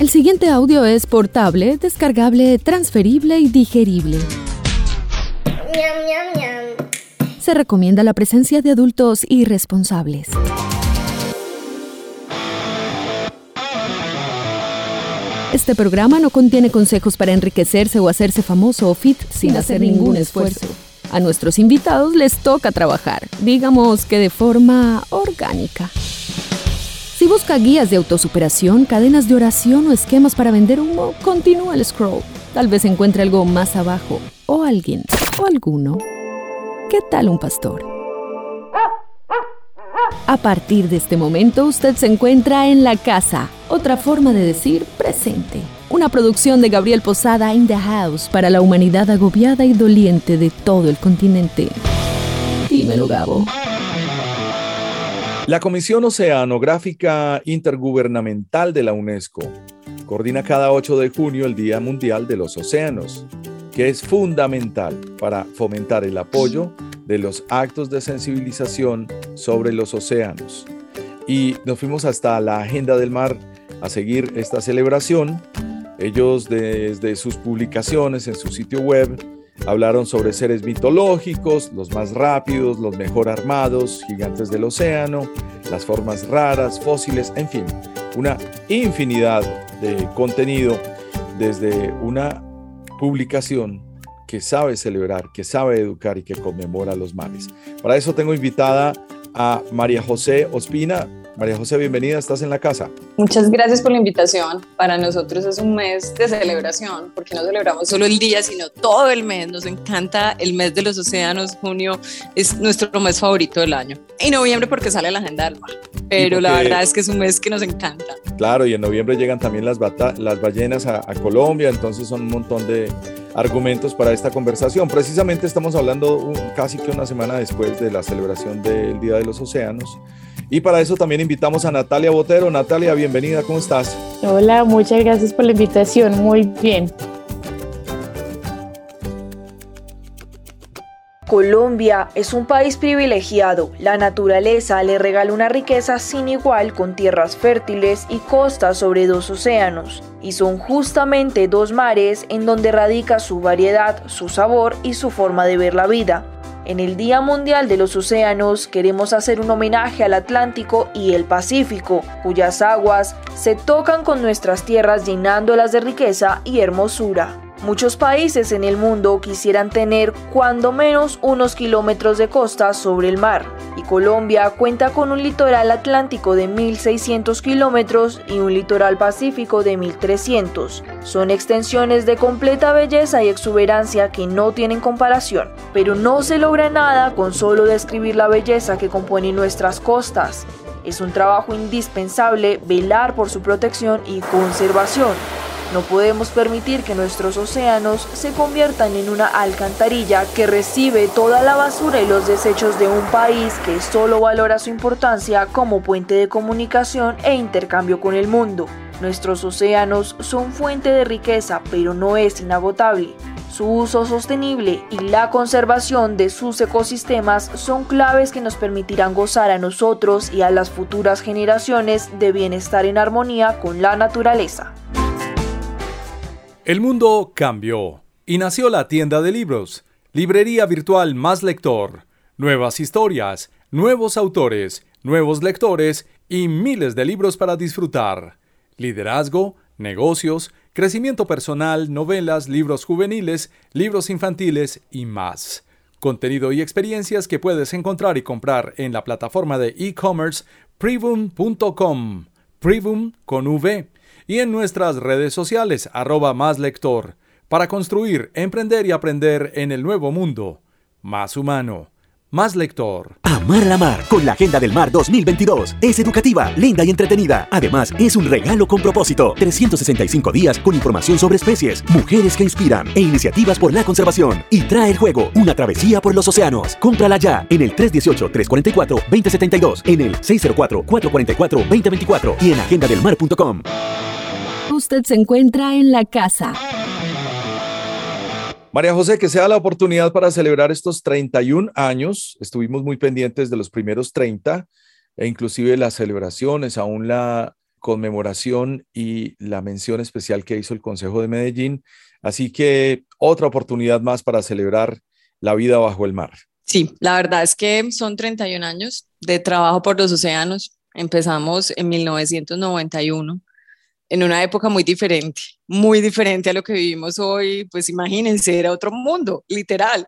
El siguiente audio es portable, descargable, transferible y digerible. Se recomienda la presencia de adultos irresponsables. Este programa no contiene consejos para enriquecerse o hacerse famoso o fit sin hacer ningún esfuerzo. A nuestros invitados les toca trabajar, digamos que de forma orgánica. Si busca guías de autosuperación, cadenas de oración o esquemas para vender humo, continúa el scroll. Tal vez encuentre algo más abajo, o alguien, o alguno. ¿Qué tal un pastor? A partir de este momento usted se encuentra en la casa, otra forma de decir presente. Una producción de Gabriel Posada in the House para la humanidad agobiada y doliente de todo el continente. Dímelo, Gabo. La Comisión Oceanográfica Intergubernamental de la UNESCO coordina cada 8 de junio el Día Mundial de los Océanos, que es fundamental para fomentar el apoyo de los actos de sensibilización sobre los océanos. Y nos fuimos hasta la Agenda del Mar a seguir esta celebración. Ellos desde sus publicaciones en su sitio web hablaron sobre seres mitológicos, los más rápidos, los mejor armados, gigantes del océano, las formas raras, fósiles, en fin, una infinidad de contenido desde una publicación que sabe celebrar, que sabe educar y que conmemora los mares. Para eso tengo invitada a María José Ospina. María José, bienvenida, estás en la casa. Muchas gracias por la invitación. Para nosotros es un mes de celebración, porque no celebramos solo el día, sino todo el mes. Nos encanta el mes de los océanos. Junio es nuestro mes favorito del año. Y noviembre porque sale la agenda del mar. Pero la verdad es que es un mes que nos encanta. Claro, y en noviembre llegan también las, las ballenas a, a Colombia, entonces son un montón de argumentos para esta conversación. Precisamente estamos hablando casi que una semana después de la celebración del Día de los Océanos. Y para eso también invitamos a Natalia Botero. Natalia, bienvenida, ¿cómo estás? Hola, muchas gracias por la invitación, muy bien. Colombia es un país privilegiado. La naturaleza le regala una riqueza sin igual con tierras fértiles y costas sobre dos océanos. Y son justamente dos mares en donde radica su variedad, su sabor y su forma de ver la vida. En el Día Mundial de los Océanos queremos hacer un homenaje al Atlántico y el Pacífico, cuyas aguas se tocan con nuestras tierras llenándolas de riqueza y hermosura. Muchos países en el mundo quisieran tener cuando menos unos kilómetros de costa sobre el mar, y Colombia cuenta con un litoral atlántico de 1.600 kilómetros y un litoral pacífico de 1.300. Son extensiones de completa belleza y exuberancia que no tienen comparación, pero no se logra nada con solo describir la belleza que compone nuestras costas. Es un trabajo indispensable velar por su protección y conservación. No podemos permitir que nuestros océanos se conviertan en una alcantarilla que recibe toda la basura y los desechos de un país que solo valora su importancia como puente de comunicación e intercambio con el mundo. Nuestros océanos son fuente de riqueza, pero no es inagotable. Su uso sostenible y la conservación de sus ecosistemas son claves que nos permitirán gozar a nosotros y a las futuras generaciones de bienestar en armonía con la naturaleza. El mundo cambió y nació la tienda de libros, librería virtual más lector, nuevas historias, nuevos autores, nuevos lectores y miles de libros para disfrutar. Liderazgo, negocios, crecimiento personal, novelas, libros juveniles, libros infantiles y más. Contenido y experiencias que puedes encontrar y comprar en la plataforma de e-commerce privum.com. Privum con V y en nuestras redes sociales arroba más lector para construir, emprender y aprender en el nuevo mundo, más humano, más lector. Amar la mar con la Agenda del Mar 2022. Es educativa, linda y entretenida. Además, es un regalo con propósito. 365 días con información sobre especies, mujeres que inspiran e iniciativas por la conservación. Y trae el juego, una travesía por los océanos. Cómprala ya en el 318-344-2072, en el 604-444-2024 y en agendadelmar.com. Usted se encuentra en la casa. María José, que sea la oportunidad para celebrar estos 31 años. Estuvimos muy pendientes de los primeros 30 e inclusive las celebraciones, aún la conmemoración y la mención especial que hizo el Consejo de Medellín. Así que otra oportunidad más para celebrar la vida bajo el mar. Sí, la verdad es que son 31 años de trabajo por los océanos. Empezamos en 1991 en una época muy diferente, muy diferente a lo que vivimos hoy, pues imagínense, era otro mundo, literal.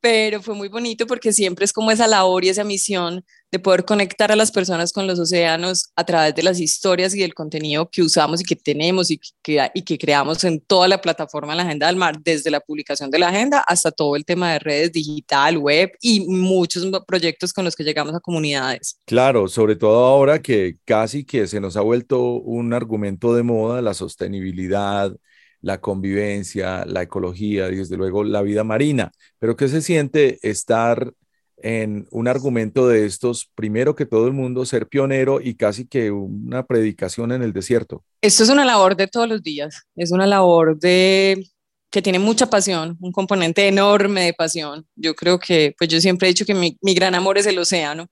Pero fue muy bonito porque siempre es como esa labor y esa misión de poder conectar a las personas con los océanos a través de las historias y del contenido que usamos y que tenemos y que, y que creamos en toda la plataforma de la Agenda del Mar, desde la publicación de la agenda hasta todo el tema de redes digital, web y muchos proyectos con los que llegamos a comunidades. Claro, sobre todo ahora que casi que se nos ha vuelto un argumento de moda la sostenibilidad, la convivencia, la ecología y desde luego la vida marina. Pero ¿qué se siente estar en un argumento de estos, primero que todo el mundo, ser pionero y casi que una predicación en el desierto? Esto es una labor de todos los días, es una labor de que tiene mucha pasión, un componente enorme de pasión. Yo creo que, pues yo siempre he dicho que mi, mi gran amor es el océano.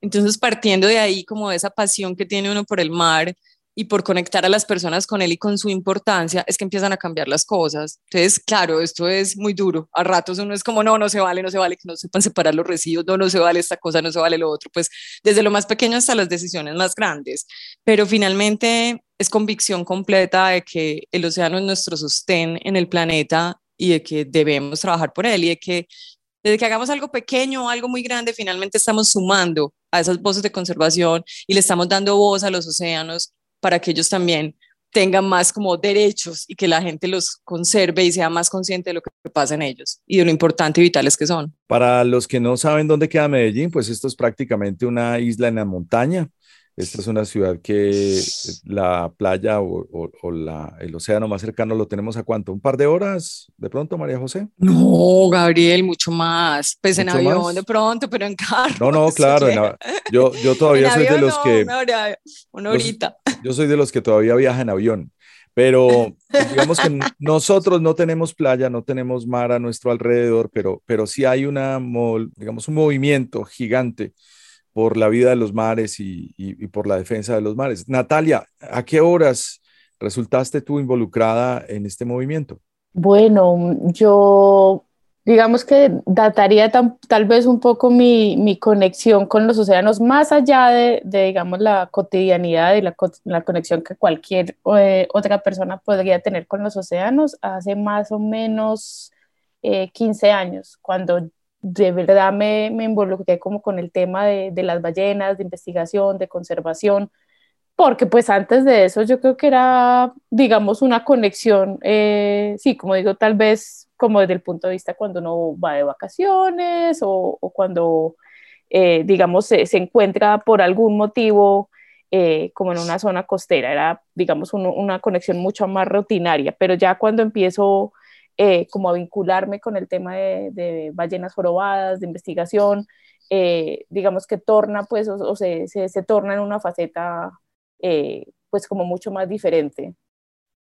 Entonces, partiendo de ahí, como de esa pasión que tiene uno por el mar, y por conectar a las personas con él y con su importancia, es que empiezan a cambiar las cosas. Entonces, claro, esto es muy duro. A ratos uno es como, no, no se vale, no se vale que no sepan separar los residuos, no, no se vale esta cosa, no se vale lo otro. Pues desde lo más pequeño hasta las decisiones más grandes. Pero finalmente es convicción completa de que el océano es nuestro sostén en el planeta y de que debemos trabajar por él y de que desde que hagamos algo pequeño o algo muy grande, finalmente estamos sumando a esas voces de conservación y le estamos dando voz a los océanos para que ellos también tengan más como derechos y que la gente los conserve y sea más consciente de lo que pasa en ellos y de lo importante y vitales que son. Para los que no saben dónde queda Medellín, pues esto es prácticamente una isla en la montaña. Esta es una ciudad que la playa o, el océano más cercano lo tenemos a cuánto, un par de horas de pronto, María José. No, Gabriel, mucho más. Pues en avión de pronto, pero en carro. No, no, claro. yo, yo todavía soy de los que. Una, horita. Yo, soy de los que todavía viajan en avión. Pero digamos que nosotros no tenemos playa, no tenemos mar a nuestro alrededor, pero, pero sí hay una, digamos, un movimiento gigante por la vida de los mares y, por la defensa de los mares. Natalia, ¿a qué horas resultaste tú involucrada en este movimiento? Bueno, yo digamos que dataría tal vez un poco mi, conexión con los océanos más allá de, digamos, la cotidianidad y la, conexión que cualquier eh, otra persona podría tener con los océanos hace más o menos 15 eh, años, cuando de verdad me, me, involucré como con el tema de, de, las ballenas, de investigación, de conservación, porque pues antes de eso yo creo que era, digamos, una conexión, eh, sí, como digo, tal vez como desde el punto de vista cuando uno va de vacaciones o, cuando, eh, digamos, se, se, encuentra por algún motivo eh, como en una zona costera, era, digamos, una conexión mucho más rutinaria, pero ya cuando empiezo eh, como a vincularme con el tema de, ballenas jorobadas, de investigación, eh, digamos que torna, pues, o, se, se, torna en una faceta, eh, pues, como mucho más diferente.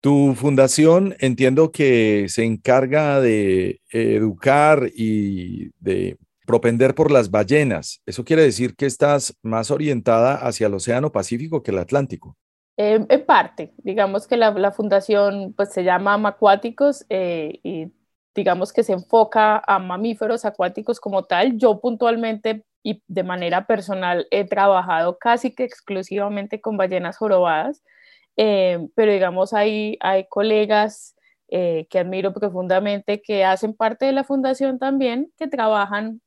Tu fundación entiendo que se encarga de educar y de propender por las ballenas. Eso quiere decir que estás más orientada hacia el Océano Pacífico que el Atlántico. Eh, en parte, digamos que la, fundación pues se llama Amacuáticos eh, y digamos que se enfoca a mamíferos acuáticos como tal. Yo puntualmente y de manera personal he trabajado casi que exclusivamente con ballenas jorobadas, eh, pero digamos hay, hay colegas que admiro profundamente que hacen parte de la fundación también, que trabajan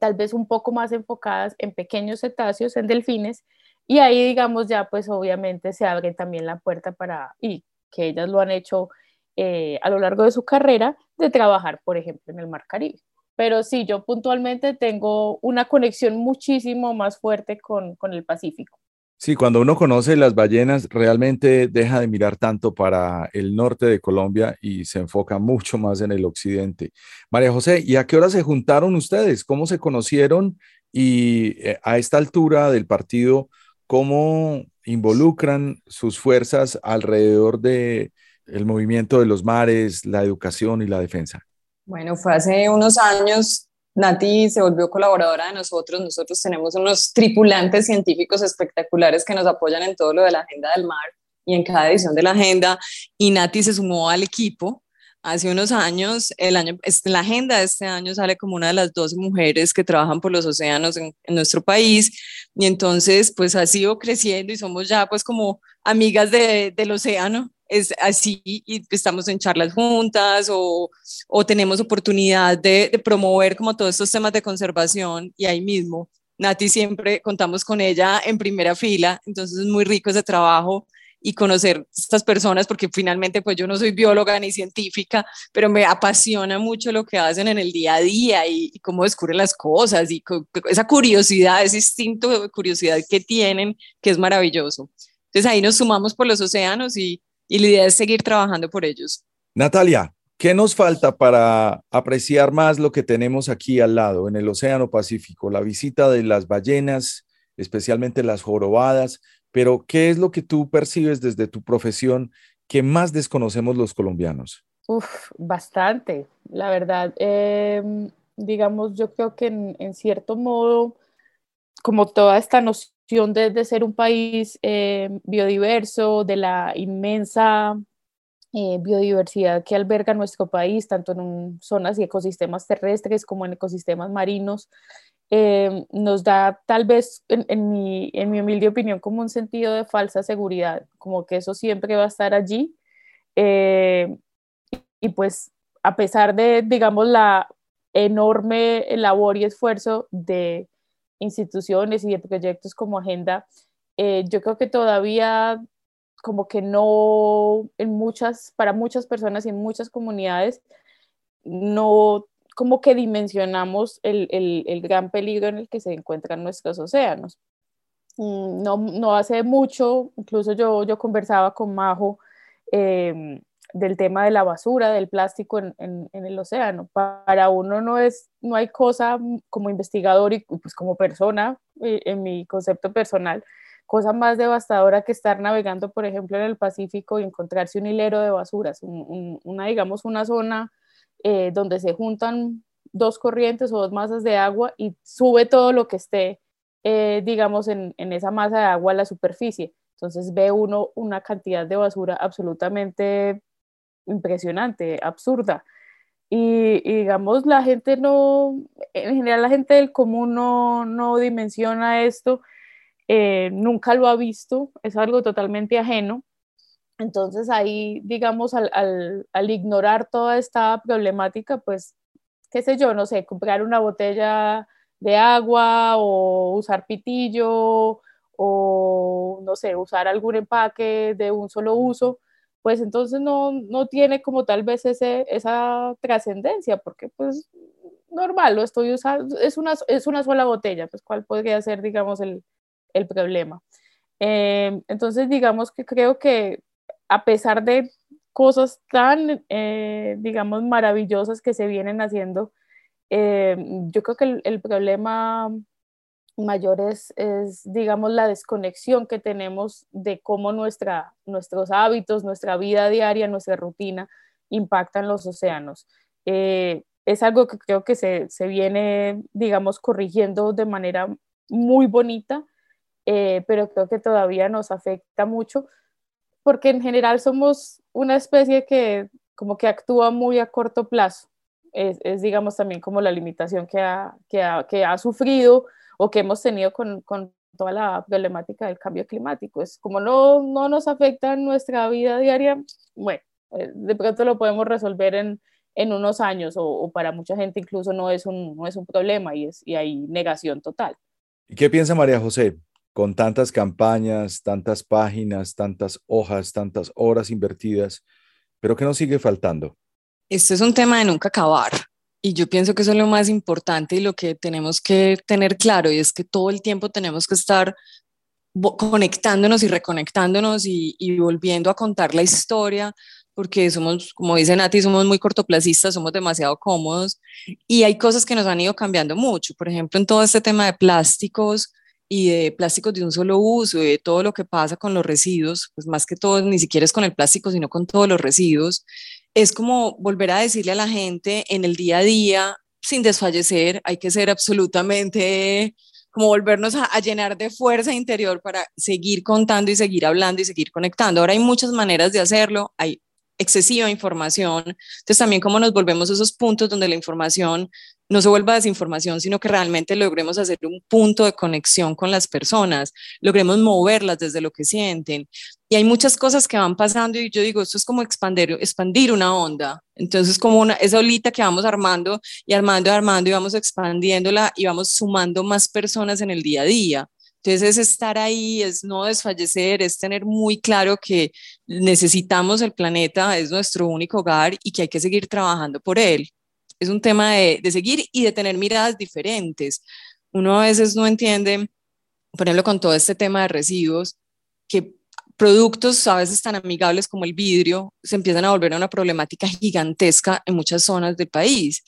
tal vez un poco más enfocadas en pequeños cetáceos, en delfines, y ahí, digamos, ya pues obviamente se abre también la puerta para, y que ellas lo han hecho eh, a lo largo de su carrera, de trabajar, por ejemplo, en el Mar Caribe. Pero sí, yo puntualmente tengo una conexión muchísimo más fuerte con, con el Pacífico. Sí, cuando uno conoce las ballenas, realmente deja de mirar tanto para el norte de Colombia y se enfoca mucho más en el occidente. María José, ¿y a qué hora se juntaron ustedes? ¿Cómo se conocieron? Y eh, a esta altura del partido, cómo involucran sus fuerzas alrededor de el movimiento de los mares, la educación y la defensa. Bueno, fue hace unos años Nati se volvió colaboradora de nosotros. Nosotros tenemos unos tripulantes científicos espectaculares que nos apoyan en todo lo de la Agenda del Mar y en cada edición de la Agenda. Y Nati se sumó al equipo hace unos años, el año, la agenda de este año sale como una de las dos mujeres que trabajan por los océanos en, nuestro país. Y entonces pues ha sido creciendo y somos ya pues como amigas de, del océano, es así y estamos en charlas juntas o, o tenemos oportunidad de, de, promover como todos estos temas de conservación y ahí mismo. Nati siempre contamos con ella en primera fila, entonces es muy rico ese trabajo y conocer estas personas, porque finalmente pues yo no soy bióloga ni científica, pero me apasiona mucho lo que hacen en el día a día y, cómo descubren las cosas y esa curiosidad, ese instinto de curiosidad que tienen, que es maravilloso. Entonces ahí nos sumamos por los océanos y, y la idea es seguir trabajando por ellos. Natalia, ¿qué nos falta para apreciar más lo que tenemos aquí al lado, en el Océano Pacífico? La visita de las ballenas, especialmente las jorobadas, pero ¿qué es lo que tú percibes desde tu profesión que más desconocemos los colombianos? Uf, bastante. La verdad, em, digamos, yo creo que en, cierto modo, como toda esta noción de, ser un país em, biodiverso, de la inmensa eh, biodiversidad que alberga nuestro país, tanto en zonas y ecosistemas terrestres como en ecosistemas marinos, eh, nos da tal vez, en, mi, en mi humilde opinión, como un sentido de falsa seguridad, como que eso siempre va a estar allí. Eh, y pues a pesar de, digamos, la enorme labor y esfuerzo de instituciones y de proyectos como Agenda, eh, yo creo que todavía como que no, en muchas, para muchas personas y en muchas comunidades, no como que dimensionamos el, el, gran peligro en el que se encuentran nuestros océanos. Mm, no, no hace mucho, incluso yo, yo conversaba con Majo em, del tema de la basura, del plástico en, en, el océano. Para uno no, es, no hay cosa como investigador y pues como persona, eh, en mi concepto personal, cosa más devastadora que estar navegando, por ejemplo, en el Pacífico y encontrarse un hilero de basuras, una, digamos, una zona eh, donde se juntan dos corrientes o dos masas de agua y sube todo lo que esté, eh, digamos, en, esa masa de agua a la superficie. Entonces ve uno una cantidad de basura absolutamente impresionante, absurda. Y, digamos, la gente no, en general la gente del común no, no dimensiona esto, eh, nunca lo ha visto, es algo totalmente ajeno entonces ahí, digamos, al, al, ignorar toda esta problemática, pues, qué sé yo, no sé, comprar una botella de agua o usar pitillo o, no sé, usar algún empaque de un solo uso, pues entonces no, no tiene como tal vez ese, esa trascendencia, porque pues normal, lo estoy usando, es una, es una sola botella, pues cuál podría ser, digamos, el, el problema. Eh, entonces, digamos que creo que a pesar de cosas tan, eh, digamos, maravillosas que se vienen haciendo, eh, yo creo que el, problema mayor es, digamos, la desconexión que tenemos de cómo nuestra, nuestros hábitos, nuestra vida diaria, nuestra rutina impactan los océanos. Eh, es algo que creo que se, se, viene, digamos, corrigiendo de manera muy bonita, pero creo que todavía nos afecta mucho porque en general somos una especie que como que actúa muy a corto plazo. Es, es digamos, también como la limitación que ha, que ha, que ha sufrido o que hemos tenido con, con, toda la problemática del cambio climático. Es como no, no nos afecta en nuestra vida diaria, bueno, eh, de pronto lo podemos resolver en, en unos años o, o, para mucha gente incluso no es un, no es un problema y, es, y hay negación total. ¿Y qué piensa María José? Con tantas campañas, tantas páginas, tantas hojas, tantas horas invertidas, pero ¿qué nos sigue faltando? Este es un tema de nunca acabar. Y yo pienso que eso es lo más importante y lo que tenemos que tener claro, y es que todo el tiempo tenemos que estar conectándonos y reconectándonos y, y volviendo a contar la historia, porque somos, como dice Nati, somos muy cortoplacistas, somos demasiado cómodos y hay cosas que nos han ido cambiando mucho. Por ejemplo, en todo este tema de plásticos, y de plásticos de un solo uso, de todo lo que pasa con los residuos, pues más que todo, ni siquiera es con el plástico, sino con todos los residuos, es como volver a decirle a la gente en el día a día sin desfallecer, hay que ser absolutamente como volvernos a, a, llenar de fuerza interior para seguir contando y seguir hablando y seguir conectando. Ahora hay muchas maneras de hacerlo, hay excesiva información, entonces también cómo nos volvemos a esos puntos donde la información no se vuelva desinformación, sino que realmente logremos hacer un punto de conexión con las personas, logremos moverlas desde lo que sienten. Y hay muchas cosas que van pasando y yo digo, esto es como expandir, expandir una onda. Entonces, como una, esa olita que vamos armando y armando y armando y vamos expandiéndola y vamos sumando más personas en el día a día. Entonces, es estar ahí, es no desfallecer, es tener muy claro que necesitamos el planeta, es nuestro único hogar y que hay que seguir trabajando por él es un tema de, de seguir y de tener miradas diferentes. Uno a veces no entiende, por ejemplo, con todo este tema de residuos, que productos a veces tan amigables como el vidrio se empiezan a volver una problemática gigantesca en muchas zonas del país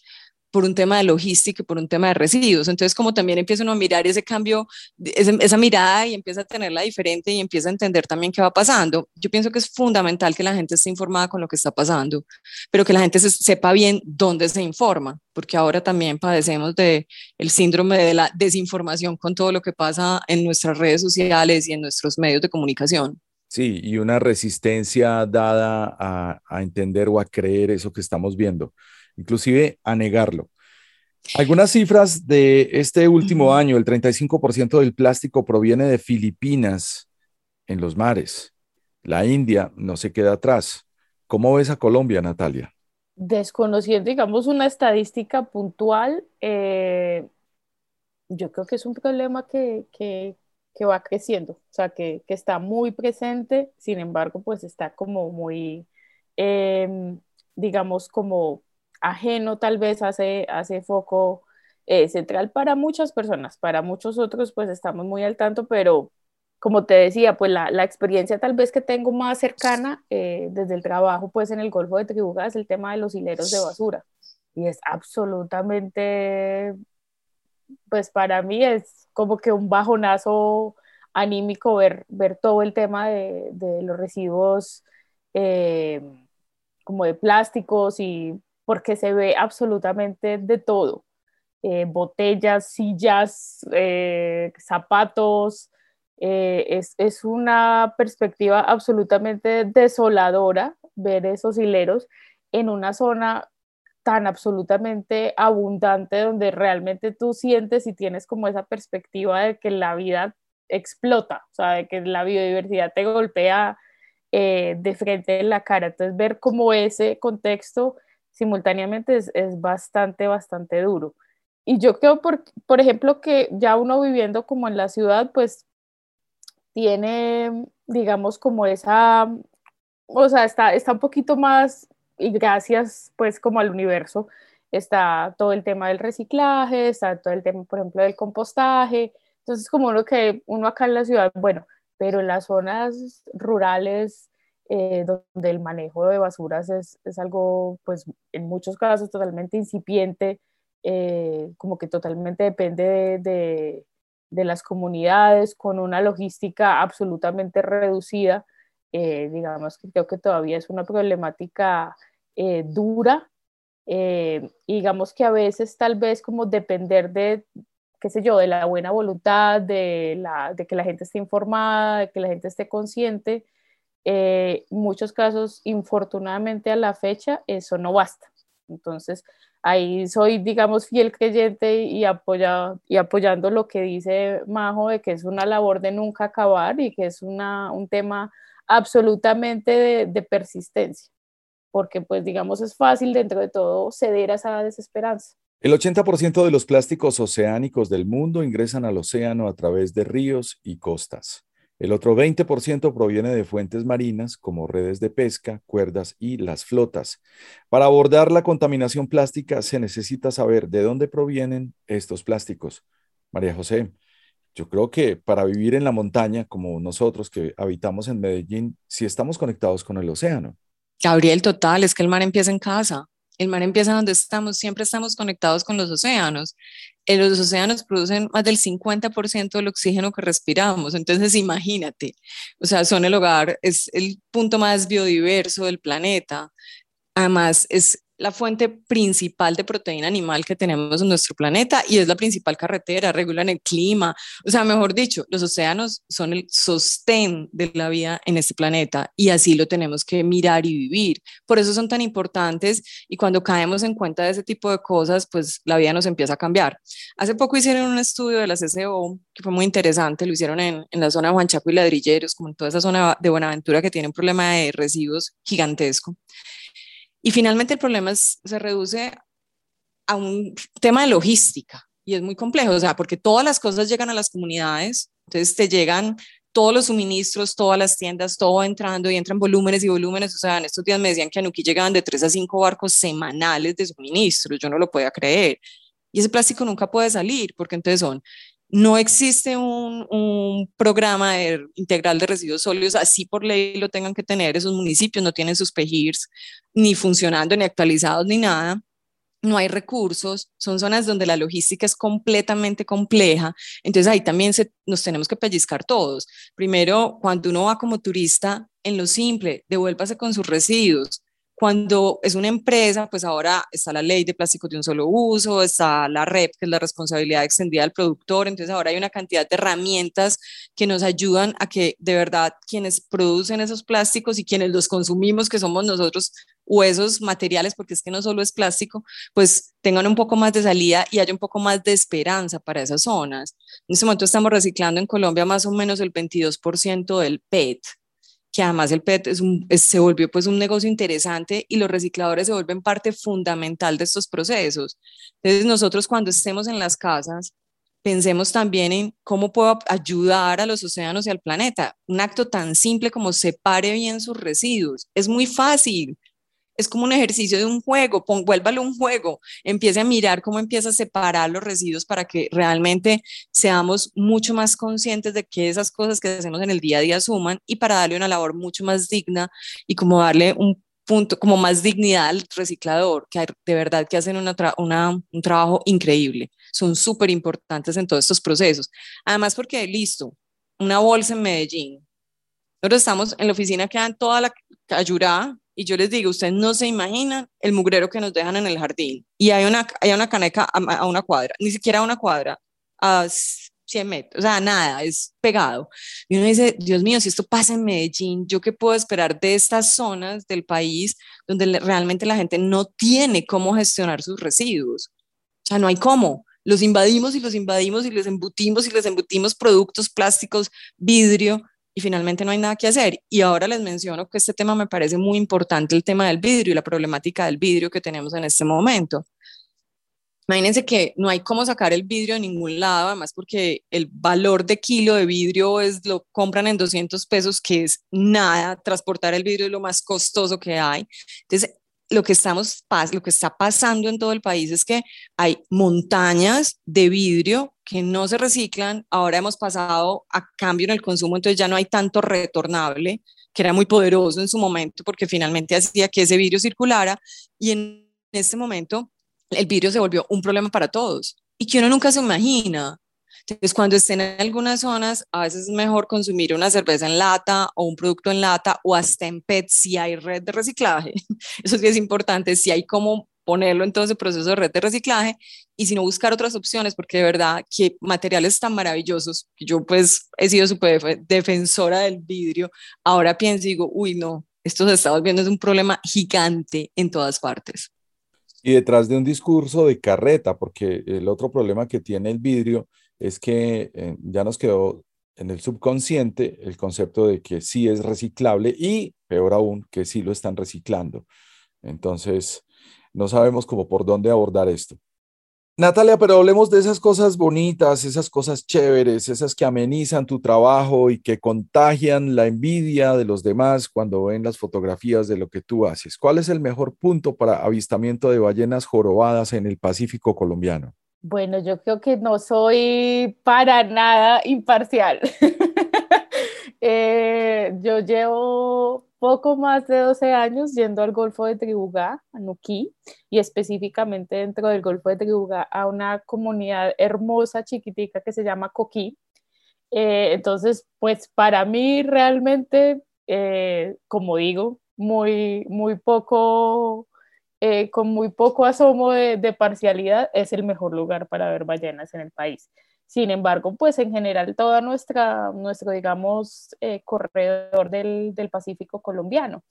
por un tema de logística por un tema de residuos. Entonces, como también empieza uno a mirar ese cambio, esa mirada y empieza a tenerla diferente y empieza a entender también qué va pasando. Yo pienso que es fundamental que la gente esté informada con lo que está pasando, pero que la gente sepa bien dónde se informa, porque ahora también padecemos de el síndrome de la desinformación con todo lo que pasa en nuestras redes sociales y en nuestros medios de comunicación. Sí, y una resistencia dada a entender o a creer eso que estamos viendo inclusive a negarlo. Algunas cifras de este último año, el 35% del plástico proviene de Filipinas en los mares. La India no se queda atrás. ¿Cómo ves a Colombia, Natalia? Desconociendo, digamos, una estadística puntual, eh, yo creo que es un problema que, que, que va creciendo, o sea, que, que, está muy presente, sin embargo, pues está como muy, eh, digamos, como ajeno tal vez hace, hace foco eh, central para muchas personas, para muchos otros pues estamos muy al tanto, pero como te decía, pues la, la experiencia tal vez que tengo más cercana eh, desde el trabajo pues en el Golfo de Tribuga es el tema de los hileros de basura. Y es absolutamente, pues para mí es como que un bajonazo anímico ver, ver todo el tema de, de los residuos eh, como de plásticos y porque se ve absolutamente de todo. Eh, botellas, sillas, eh, zapatos. Eh, es, es, una perspectiva absolutamente desoladora ver esos hileros en una zona tan absolutamente abundante donde realmente tú sientes y tienes como esa perspectiva de que la vida explota, o sea, de que la biodiversidad te golpea de frente en la cara. Entonces, ver como ese contexto simultáneamente es, es, bastante, bastante duro. Y yo creo, por, por ejemplo, que ya uno viviendo como en la ciudad, pues tiene, digamos, como esa, o sea, está, está un poquito más, y gracias pues como al universo, está todo el tema del reciclaje, está todo el tema, por ejemplo, del compostaje. Entonces, como uno que uno acá en la ciudad, bueno, pero en las zonas rurales eh, donde el manejo de basuras es, es, algo, pues en muchos casos totalmente incipiente, eh, como que totalmente depende de, de, las comunidades, con una logística absolutamente reducida. Eh, digamos que creo que todavía es una problemática dura. digamos que a veces tal vez como depender de, qué sé yo, de la buena voluntad, de, la, de que la gente esté informada, de que la gente esté consciente, eh, muchos casos, infortunadamente a la fecha, eso no basta. Entonces, ahí soy, digamos, fiel creyente y, apoya, y apoyando lo que dice Majo de que es una labor de nunca acabar y que es una, un tema absolutamente de, de persistencia, porque pues digamos es fácil dentro de todo ceder a esa desesperanza. El 80% de los plásticos oceánicos del mundo ingresan al océano a través de ríos y costas. El otro 20% proviene de fuentes marinas como redes de pesca, cuerdas y las flotas. Para abordar la contaminación plástica se necesita saber de dónde provienen estos plásticos. María José, yo creo que para vivir en la montaña, como nosotros que habitamos en Medellín, sí estamos conectados con el océano. Gabriel, total, es que el mar empieza en casa. El mar empieza donde estamos, siempre estamos conectados con los océanos. Los océanos producen más del 50% del oxígeno que respiramos, entonces imagínate, o sea, son el hogar, es el punto más biodiverso del planeta. Además, es la fuente principal de proteína animal que tenemos en nuestro planeta y es la principal carretera, regulan el clima. O sea, mejor dicho, los océanos son el sostén de la vida en este planeta y así lo tenemos que mirar y vivir. Por eso son tan importantes y cuando caemos en cuenta de ese tipo de cosas, pues la vida nos empieza a cambiar. Hace poco hicieron un estudio de la CCO que fue muy interesante, lo hicieron en, en la zona de Huanchaco y Ladrilleros, como en toda esa zona de Buenaventura que tiene un problema de residuos gigantesco. Y finalmente el problema se reduce a un tema de logística y es muy complejo, o sea, porque todas las cosas llegan a las comunidades, entonces te llegan todos los suministros, todas las tiendas, todo entrando y entran volúmenes y volúmenes. O sea, en estos días me decían que a Nuki llegaban de tres a cinco barcos semanales de suministros. Yo no lo podía creer. Y ese plástico nunca puede salir porque entonces son no existe un, programa integral de residuos sólidos, así por ley lo tengan que tener, esos municipios no tienen sus PEGIRs ni funcionando, ni actualizados, ni nada. No hay recursos, son zonas donde la logística es completamente compleja, entonces ahí también se, nos tenemos que pellizcar todos. Primero, cuando uno va como turista, en lo simple, devuélvase con sus residuos, cuando es una empresa, pues ahora está la ley de plásticos de un solo uso, está la REP, que es la responsabilidad extendida del productor, entonces ahora hay una cantidad de herramientas que nos ayudan a que de verdad quienes producen esos plásticos y quienes los consumimos, que somos nosotros, o esos materiales, porque es que no solo es plástico, pues tengan un poco más de salida y haya un poco más de esperanza para esas zonas. En este momento estamos reciclando en Colombia más o menos el 22% del PET que además el PET se volvió pues un negocio interesante y los recicladores se vuelven parte fundamental de estos procesos. Entonces nosotros cuando estemos en las casas, pensemos también en cómo puedo ayudar a los océanos y al planeta. Un acto tan simple como separe bien sus residuos. Es muy fácil es como un ejercicio de un juego, pon, vuélvalo un juego, empiece a mirar cómo empieza a separar los residuos para que realmente seamos mucho más conscientes de que esas cosas que hacemos en el día a día suman y para darle una labor mucho más digna y como darle un punto, como más dignidad al reciclador, que de verdad que hacen una un trabajo increíble, son súper importantes en todos estos procesos. Además porque, listo, una bolsa en Medellín, nosotros estamos en la oficina que dan toda la cayurá y yo les digo, ustedes no se imaginan el mugrero que nos dejan en el jardín. Y hay una, hay una caneca a, una cuadra, ni siquiera a una cuadra, a 100 metros, o sea, nada, es pegado. Y uno dice, Dios mío, si esto pasa en Medellín, ¿yo qué puedo esperar de estas zonas del país donde realmente la gente no tiene cómo gestionar sus residuos? O sea, no hay cómo. Los invadimos y los invadimos y les embutimos y les embutimos productos plásticos, vidrio, finalmente no hay nada que hacer. Y ahora les menciono que este tema me parece muy importante, el tema del vidrio y la problemática del vidrio que tenemos en este momento. Imagínense que no hay cómo sacar el vidrio de ningún lado, además porque el valor de kilo de vidrio es lo compran en 200 pesos, que es nada, transportar el vidrio es lo más costoso que hay. Entonces, lo que, estamos, lo que está pasando en todo el país es que hay montañas de vidrio que no se reciclan. Ahora hemos pasado a cambio en el consumo, entonces ya no hay tanto retornable, que era muy poderoso en su momento porque finalmente hacía que ese vidrio circulara. Y en este momento el vidrio se volvió un problema para todos y que uno nunca se imagina. Entonces, cuando estén en algunas zonas, a veces es mejor consumir una cerveza en lata o un producto en lata o hasta en PET si hay red de reciclaje. Eso sí es importante, si hay cómo ponerlo entonces en proceso de red de reciclaje y si no buscar otras opciones, porque de verdad que materiales tan maravillosos, yo pues he sido súper defensora del vidrio, ahora pienso y digo, uy, no, esto se está volviendo un problema gigante en todas partes. Y detrás de un discurso de carreta, porque el otro problema que tiene el vidrio es que eh, ya nos quedó en el subconsciente el concepto de que sí es reciclable y, peor aún, que sí lo están reciclando. Entonces, no sabemos cómo por dónde abordar esto. Natalia, pero hablemos de esas cosas bonitas, esas cosas chéveres, esas que amenizan tu trabajo y que contagian la envidia de los demás cuando ven las fotografías de lo que tú haces. ¿Cuál es el mejor punto para avistamiento de ballenas jorobadas en el Pacífico colombiano? Bueno, yo creo que no soy para nada imparcial. Eh, yo llevo poco más de 12 años yendo al Golfo de Tribugá, a Nuquí, y específicamente dentro del Golfo de Tribugá a una comunidad hermosa, chiquitica que se llama Coquí. Eh, entonces, pues para mí realmente, eh, como digo, muy, muy poco eh, con muy poco asomo de, parcialidad, es el mejor lugar para ver ballenas en el país. Sin embargo, pues en general toda nuestra, nuestro, digamos, eh, corredor del, del, Pacífico colombiano.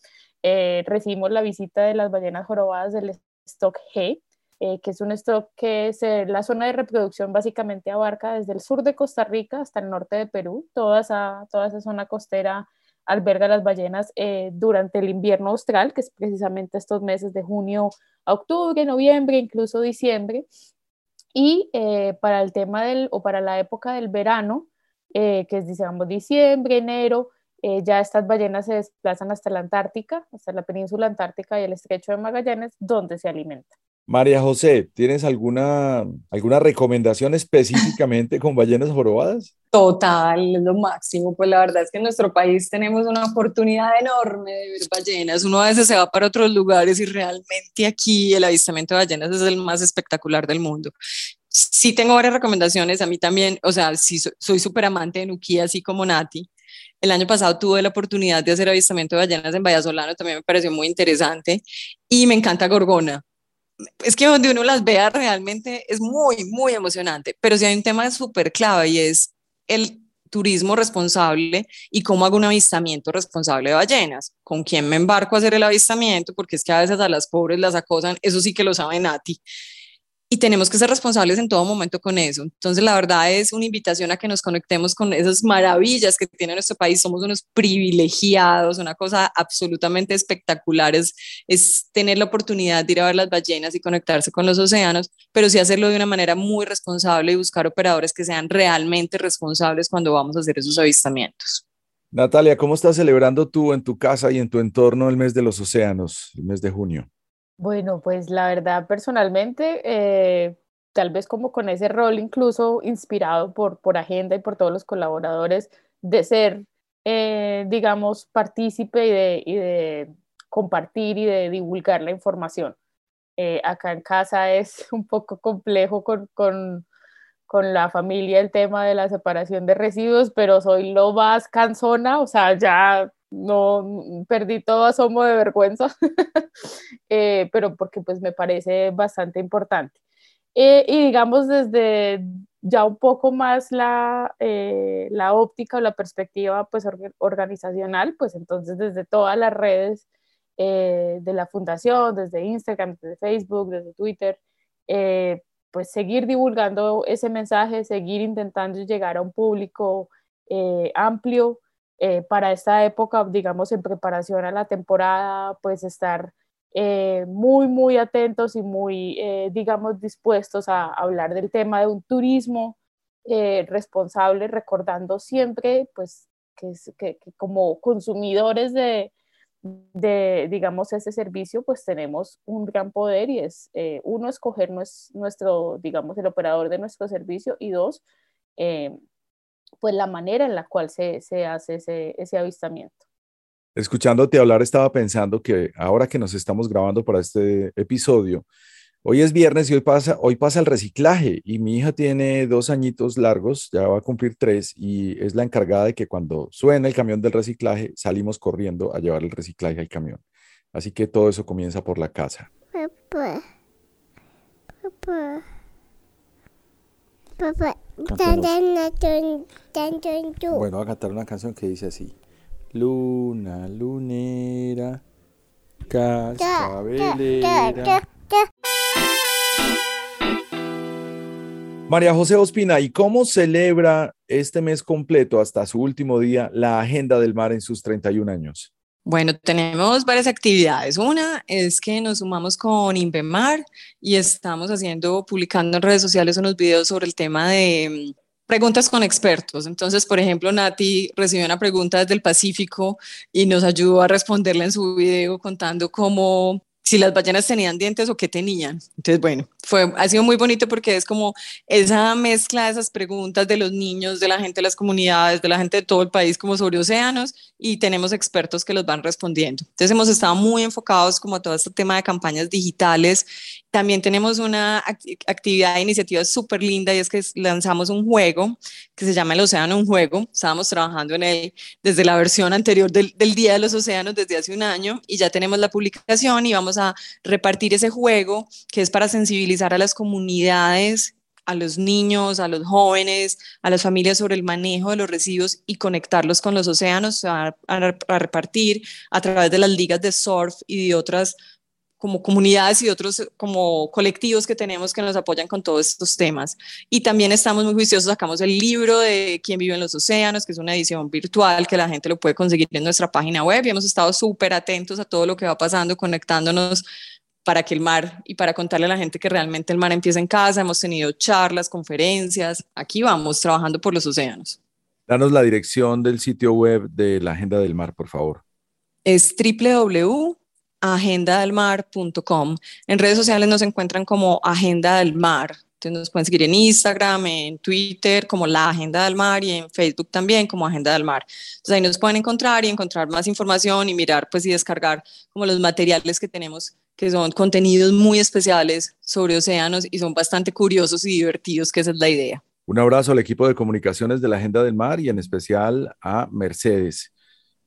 Eh, recibimos la visita de las ballenas jorobadas del stock G, que es un stock que es la zona de reproducción básicamente abarca desde el sur de Costa Rica hasta el norte de Perú. Toda esa, toda esa zona costera alberga las ballenas durante el invierno austral, que es precisamente estos meses de junio a octubre, noviembre, incluso diciembre. Y eh, para el tema del, o para la época del verano, eh, que es, digamos, diciembre, enero, eh, ya estas ballenas se desplazan hasta la Antártica, hasta la península antártica y el estrecho de Magallanes, donde se alimentan. María José, ¿tienes alguna, alguna recomendación específicamente con ballenas jorobadas? Total, es lo máximo. Pues la verdad es que en nuestro país tenemos una oportunidad enorme de ver ballenas. Uno a veces se va para otros lugares y realmente aquí el avistamiento de ballenas es el más espectacular del mundo. Sí tengo varias recomendaciones, a mí también, o sea, sí soy súper amante de Nuquía, así como Nati. El año pasado tuve la oportunidad de hacer avistamiento de ballenas en Vallasolano, también me pareció muy interesante. Y me encanta Gorgona es que donde uno las vea realmente es muy, muy emocionante, pero si hay un tema súper clave y es el turismo responsable y cómo hago un avistamiento responsable de ballenas, con quién me embarco a hacer el avistamiento, porque es que a veces a las pobres las acosan, eso sí que lo sabe Nati, y tenemos que ser responsables en todo momento con eso. Entonces, la verdad es una invitación a que nos conectemos con esas maravillas que tiene nuestro país. Somos unos privilegiados, una cosa absolutamente espectacular es, es tener la oportunidad de ir a ver las ballenas y conectarse con los océanos, pero sí hacerlo de una manera muy responsable y buscar operadores que sean realmente responsables cuando vamos a hacer esos avistamientos. Natalia, ¿cómo estás celebrando tú en tu casa y en tu entorno el mes de los océanos, el mes de junio? Bueno, pues la verdad, personalmente, eh, tal vez como con ese rol incluso inspirado por, por Agenda y por todos los colaboradores, de ser, eh, digamos, partícipe y de, y de, compartir y de divulgar la información. Eh, acá en casa es un poco complejo con, con, con la familia el tema de la separación de residuos, pero soy lo más cansona, o sea, ya no perdí todo asomo de vergüenza, eh, pero porque pues me parece bastante importante. Eh, y digamos desde ya un poco más la, eh, la óptica o la perspectiva pues organizacional, pues entonces desde todas las redes de la fundación, desde Instagram, desde Facebook, desde Twitter, pues seguir divulgando ese mensaje, seguir intentando llegar a un público amplio, eh, para esta época, digamos, en preparación a la temporada, pues estar eh, muy, muy atentos y muy, eh, digamos, dispuestos a hablar del tema de un turismo responsable, recordando siempre, pues, que, que, como consumidores de, de, digamos, ese servicio, pues tenemos un gran poder y es, uno, escoger nuestro, digamos, el operador de nuestro servicio y dos, pues la manera en la cual se, se hace ese, ese avistamiento. Escuchándote hablar, estaba pensando que ahora que nos estamos grabando para este episodio, hoy es viernes y hoy pasa, hoy pasa el reciclaje y mi hija tiene dos añitos largos, ya va a cumplir tres y es la encargada de que cuando suena el camión del reciclaje salimos corriendo a llevar el reciclaje al camión. Así que todo eso comienza por la casa. Papá. Papá. Papá. Bueno, voy a cantar una canción que dice así. Luna, lunera, cascabelera. María José Ospina, ¿y cómo celebra este mes completo hasta su último día la Agenda del Mar en sus 31 años? Bueno, tenemos varias actividades. Una es que nos sumamos con Invemar y estamos haciendo, publicando en redes sociales unos videos sobre el tema de mm, preguntas con expertos. Entonces, por ejemplo, Nati recibió una pregunta desde el Pacífico y nos ayudó a responderla en su video contando cómo si las ballenas tenían dientes o qué tenían. Entonces, bueno, fue, ha sido muy bonito porque es como esa mezcla de esas preguntas de los niños, de la gente de las comunidades, de la gente de todo el país como sobre océanos y tenemos expertos que los van respondiendo. Entonces hemos estado muy enfocados como a todo este tema de campañas digitales. También tenemos una actividad de iniciativa súper linda y es que lanzamos un juego que se llama El Océano Un Juego. Estábamos trabajando en él desde la versión anterior del, Día de los Océanos desde hace un año y ya tenemos la publicación y vamos a repartir ese juego que es para sensibilizar a las comunidades a los niños, a los jóvenes, a las familias sobre el manejo de los residuos y conectarlos con los océanos, a, a, repartir a través de las ligas de surf y de otras como comunidades y otros como colectivos que tenemos que nos apoyan con todos estos temas. Y también estamos muy juiciosos, sacamos el libro de Quién vive en los océanos, que es una edición virtual que la gente lo puede conseguir en nuestra página web y hemos estado súper atentos a todo lo que va pasando, conectándonos para que el mar y para contarle a la gente que realmente el mar empieza en casa. Hemos tenido charlas, conferencias. Aquí vamos trabajando por los océanos. Danos la dirección del sitio web de la Agenda del Mar, por favor. Es www.agendadelmar.com. En redes sociales nos encuentran como Agenda del Mar. Entonces nos pueden seguir en Instagram, en Twitter como La Agenda del Mar y en Facebook también como Agenda del Mar. Entonces ahí nos pueden encontrar y encontrar más información y mirar pues y descargar como los materiales que tenemos que son contenidos muy especiales sobre océanos y son bastante curiosos y divertidos, que esa es la idea. Un abrazo al equipo de comunicaciones de la Agenda del Mar y en especial a Mercedes,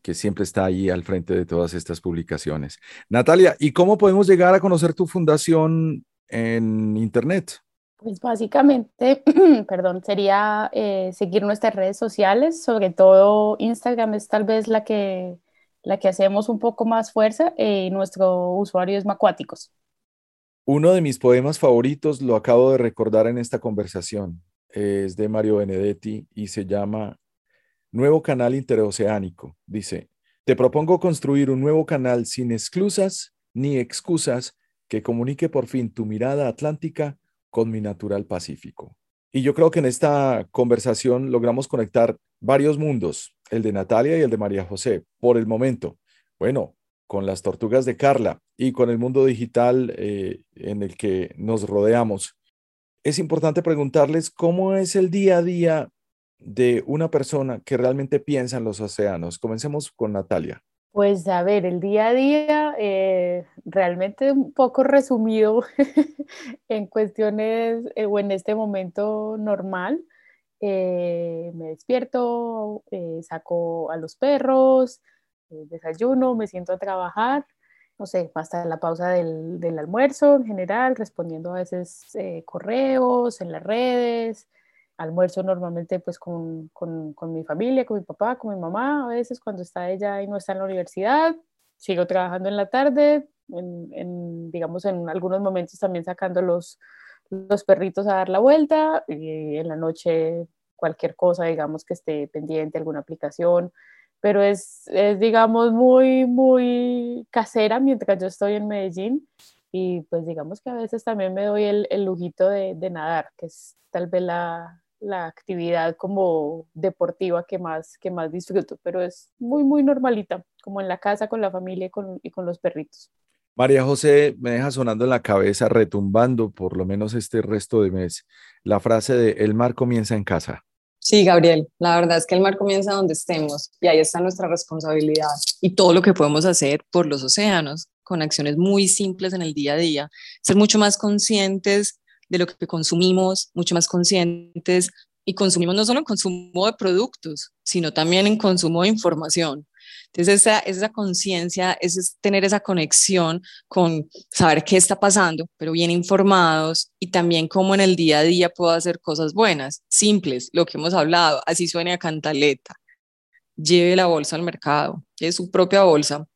que siempre está ahí al frente de todas estas publicaciones. Natalia, ¿y cómo podemos llegar a conocer tu fundación en Internet? Pues básicamente, perdón, sería eh, seguir nuestras redes sociales, sobre todo Instagram es tal vez la que la que hacemos un poco más fuerza y nuestro usuario es Macuáticos. Uno de mis poemas favoritos lo acabo de recordar en esta conversación. Es de Mario Benedetti y se llama Nuevo Canal Interoceánico. Dice, te propongo construir un nuevo canal sin exclusas ni excusas que comunique por fin tu mirada atlántica con mi natural Pacífico. Y yo creo que en esta conversación logramos conectar varios mundos, el de Natalia y el de María José, por el momento. Bueno, con las tortugas de Carla y con el mundo digital eh, en el que nos rodeamos. Es importante preguntarles cómo es el día a día de una persona que realmente piensa en los océanos. Comencemos con Natalia. Pues a ver, el día a día eh, realmente un poco resumido en cuestiones eh, o en este momento normal. Eh, me despierto, saco a los perros, desayuno, me siento a trabajar, no sé, hasta la pausa del, del almuerzo en general, respondiendo a veces correos en las redes, almuerzo normalmente pues con, con, con, mi familia, con mi papá, con mi mamá, a veces cuando está ella y no está en la universidad, sigo trabajando en la tarde, en, digamos en algunos momentos también sacando los, los perritos a dar la vuelta y en la noche cualquier cosa, digamos que esté pendiente, alguna aplicación, pero es, es digamos muy, muy casera mientras yo estoy en Medellín y pues digamos que a veces también me doy el, el lujito de, de nadar, que es tal vez la, la actividad como deportiva que más, que más disfruto, pero es muy, muy normalita, como en la casa con la familia y con, y con los perritos. María José me deja sonando en la cabeza, retumbando por lo menos este resto de mes, la frase de el mar comienza en casa. Sí, Gabriel, la verdad es que el mar comienza donde estemos y ahí está nuestra responsabilidad y todo lo que podemos hacer por los océanos con acciones muy simples en el día a día, ser mucho más conscientes de lo que consumimos, mucho más conscientes y consumimos no solo en consumo de productos, sino también en consumo de información. Entonces, esa, esa conciencia es tener esa conexión con saber qué está pasando, pero bien informados y también cómo en el día a día puedo hacer cosas buenas, simples, lo que hemos hablado, así suene a cantaleta. Lleve la bolsa al mercado, lleve su propia bolsa,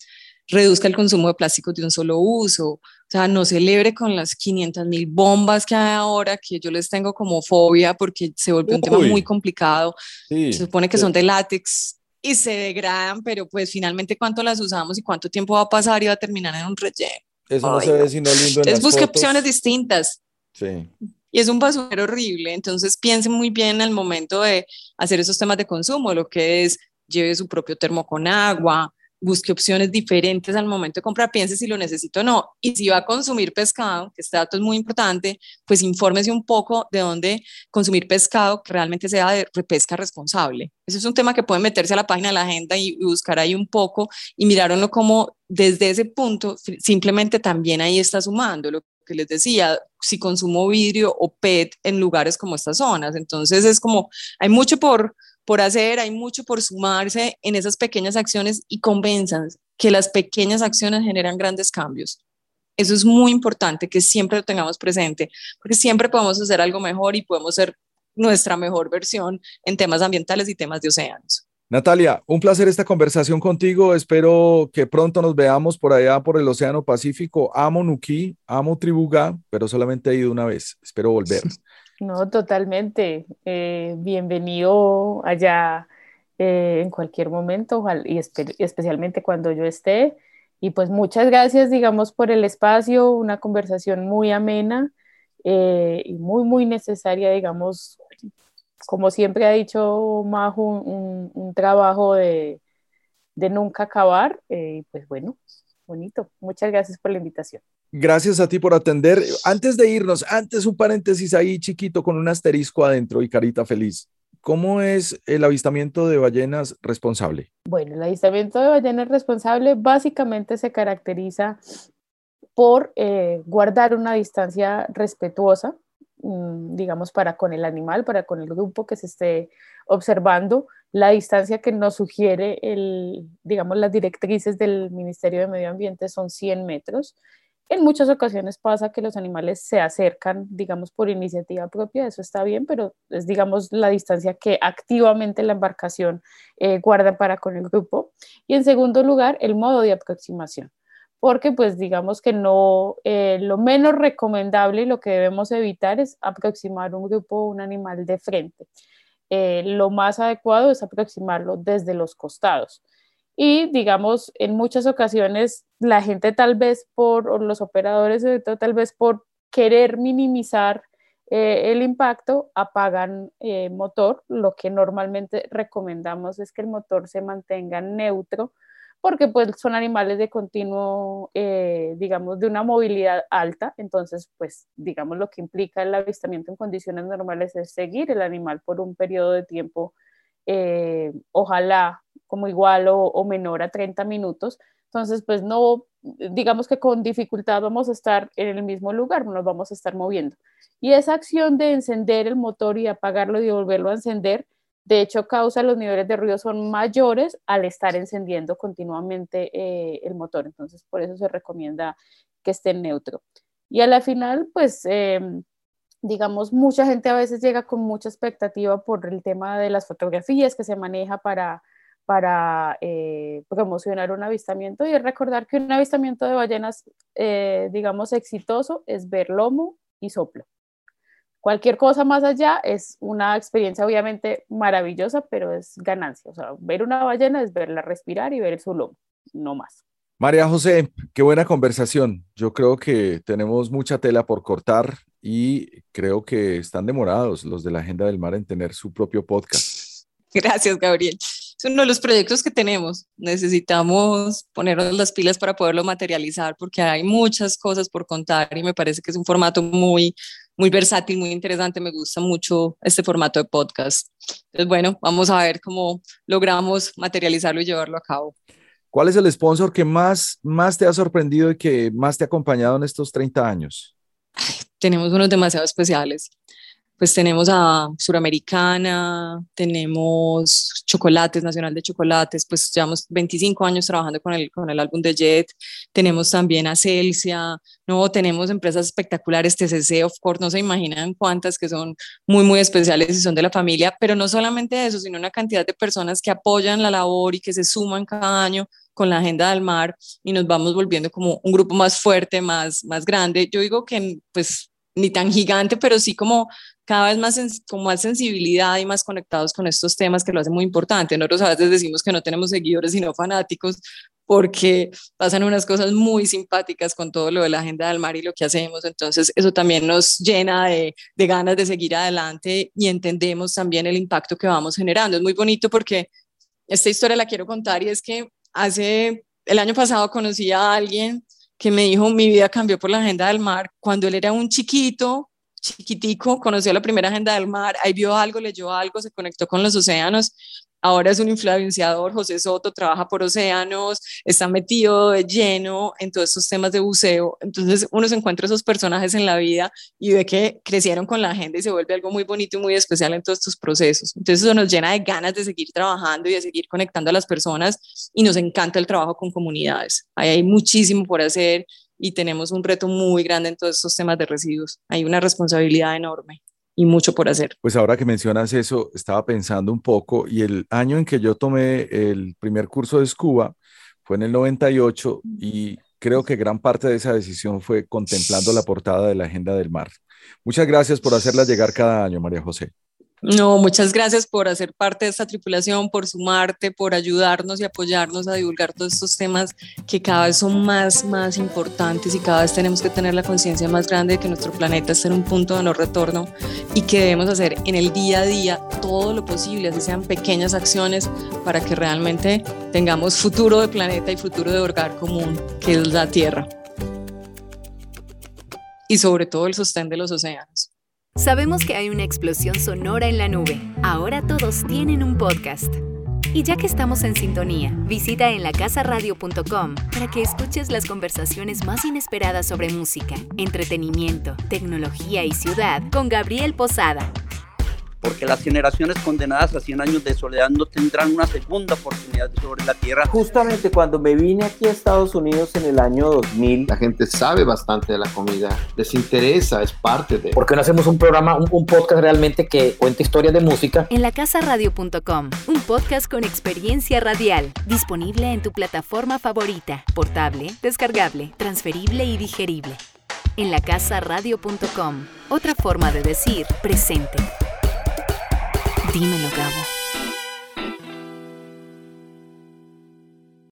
reduzca el consumo de plásticos de un solo uso, o sea, no celebre con las 500 mil bombas que hay ahora, que yo les tengo como fobia porque se vuelve un tema muy complicado. se supone que son de látex y se degradan, pero pues finalmente cuánto las usamos y cuánto tiempo va a pasar y va a terminar en un relleno. Eso no se ve sino lindo en Es busque opciones distintas. Sí. Y es un basurero horrible, entonces piense muy bien al momento de hacer esos temas de consumo, lo que es lleve su propio termo con agua, busque opciones diferentes al momento de comprar, piense si lo necesito o no. Y si va a consumir pescado, que este dato es muy importante, pues infórmese un poco de dónde consumir pescado que realmente sea de pesca responsable. Ese es un tema que pueden meterse a la página de la agenda y, buscar ahí un poco y mirarlo como desde ese punto, simplemente también ahí está sumando lo que les decía, si consumo vidrio o PET en lugares como estas zonas. Entonces es como, hay mucho por, por hacer, hay mucho por sumarse en esas pequeñas acciones y convenzan que las pequeñas acciones generan grandes cambios. Eso es muy importante que siempre lo tengamos presente, porque siempre podemos hacer algo mejor y podemos ser nuestra mejor versión en temas ambientales y temas de océanos. Natalia, un placer esta conversación contigo. Espero que pronto nos veamos por allá por el Océano Pacífico. Amo Nuki, amo Tribuga, pero solamente he ido una vez. Espero volver. No, totalmente. Eh, bienvenido allá eh, en cualquier momento y especialmente cuando yo esté. Y pues muchas gracias, digamos, por el espacio, una conversación muy amena eh, y muy, muy necesaria, digamos, como siempre ha dicho Majo, un, trabajo de, nunca acabar. Y pues bueno, bonito. Muchas gracias por la invitación. Gracias a ti por atender. Antes de irnos, antes un paréntesis ahí chiquito con un asterisco adentro y carita feliz. ¿Cómo es el avistamiento de ballenas responsable? Bueno, el avistamiento de ballenas responsable básicamente se caracteriza por eh, guardar una distancia respetuosa, mm, digamos, para con el animal, para con el grupo que se esté observando, la distancia que nos sugiere, el, digamos, las directrices del Ministerio de Medio Ambiente son 100 metros. En muchas ocasiones pasa que los animales se acercan, digamos, por iniciativa propia, eso está bien, pero es, digamos, la distancia que activamente la embarcación eh, guarda para con el grupo. Y en segundo lugar, el modo de aproximación, porque pues digamos que no, eh, lo menos recomendable y lo que debemos evitar es aproximar un grupo o un animal de frente. Eh, lo más adecuado es aproximarlo desde los costados y digamos, en muchas ocasiones la gente tal vez por, o los operadores tal vez por querer minimizar eh, el impacto, apagan eh, motor. Lo que normalmente recomendamos es que el motor se mantenga neutro porque pues son animales de continuo, eh, digamos, de una movilidad alta, entonces pues digamos lo que implica el avistamiento en condiciones normales es seguir el animal por un periodo de tiempo, ojalá como igual o, menor a 30 minutos. Entonces, pues no, digamos que con dificultad vamos a estar en el mismo lugar, nos vamos a estar moviendo. Y esa acción de encender el motor y apagarlo y volverlo a encender, de hecho, causa los niveles de ruido son mayores al estar encendiendo continuamente eh, el motor. Entonces, por eso se recomienda que esté neutro. Y a la final, pues, em, digamos, mucha gente a veces llega con mucha expectativa por el tema de las fotografías que se maneja para para eh, promocionar un avistamiento y recordar que un avistamiento de ballenas, eh, digamos, exitoso es ver lomo y soplo. Cualquier cosa más allá es una experiencia obviamente maravillosa, pero es ganancia. O sea, ver una ballena es verla respirar y ver su lomo, no más. María José, qué buena conversación. Yo creo que tenemos mucha tela por cortar y creo que están demorados los de la Agenda del Mar en tener su propio podcast. Gracias, Gabriel es uno de los proyectos que tenemos. Necesitamos ponernos las pilas para poderlo materializar porque hay muchas cosas por contar y me parece que es un formato muy, muy versátil, muy interesante. Me gusta mucho este formato de podcast. Entonces, bueno, vamos a ver cómo logramos materializarlo y llevarlo a cabo. ¿Cuál es el sponsor que más, más te ha sorprendido y que más te ha acompañado en estos 30 años? tenemos unos demasiado especiales pues tenemos a Suramericana, tenemos Chocolates, Nacional de Chocolates, pues llevamos 25 años trabajando con el, con el álbum de Jet, tenemos también a Celsia, no, tenemos empresas espectaculares, TCC, of course, no se imaginan cuántas que son muy, muy especiales y son de la familia, pero no solamente eso, sino una cantidad de personas que apoyan la labor y que se suman cada año con la agenda del mar y nos vamos volviendo como un grupo más fuerte, más, más grande. Yo digo que pues ni tan gigante, pero sí como cada vez más con más sensibilidad y más conectados con estos temas que lo hace muy importante. Nosotros a veces decimos que no tenemos seguidores sino fanáticos porque pasan unas cosas muy simpáticas con todo lo de la agenda del mar y lo que hacemos. Entonces eso también nos llena de, de ganas de seguir adelante y entendemos también el impacto que vamos generando. Es muy bonito porque esta historia la quiero contar y es que hace el año pasado conocí a alguien que me dijo mi vida cambió por la agenda del mar cuando él era un chiquito chiquitico, conoció la primera agenda del mar, ahí vio algo, leyó algo, se conectó con los océanos, ahora es un influenciador, José Soto trabaja por océanos, está metido de lleno en todos estos temas de buceo, entonces uno se encuentra esos personajes en la vida y ve que crecieron con la agenda y se vuelve algo muy bonito y muy especial en todos estos procesos. Entonces eso nos llena de ganas de seguir trabajando y de seguir conectando a las personas y nos encanta el trabajo con comunidades. Ahí hay muchísimo por hacer y tenemos un reto muy grande en todos estos temas de residuos. Hay una responsabilidad enorme y mucho por hacer. Pues ahora que mencionas eso, estaba pensando un poco y el año en que yo tomé el primer curso de Scuba fue en el 98 y creo que gran parte de esa decisión fue contemplando la portada de la Agenda del Mar. Muchas gracias por hacerla llegar cada año, María José. No, muchas gracias por hacer parte de esta tripulación, por sumarte, por ayudarnos y apoyarnos a divulgar todos estos temas que cada vez son más, más importantes y cada vez tenemos que tener la conciencia más grande de que nuestro planeta está en un punto de no retorno y que debemos hacer en el día a día todo lo posible, así sean pequeñas acciones para que realmente tengamos futuro de planeta y futuro de hogar común, que es la Tierra. Y sobre todo el sostén de los océanos. Sabemos que hay una explosión sonora en la nube. Ahora todos tienen un podcast. Y ya que estamos en sintonía, visita en lacasaradio.com para que escuches las conversaciones más inesperadas sobre música, entretenimiento, tecnología y ciudad con Gabriel Posada, porque las generaciones condenadas a 100 años de soledad no tendrán una segunda oportunidad sobre la tierra. Justamente cuando me vine aquí a Estados Unidos en el año 2000, la gente sabe bastante de la comida, les interesa, es parte de... ¿Por qué no hacemos un programa, un, un podcast realmente que cuente historias de música? En lacasaradio.com, un podcast con experiencia radial, disponible en tu plataforma favorita, portable, descargable, transferible y digerible. En lacasaradio.com, otra forma de decir presente. Dímelo, Gabo.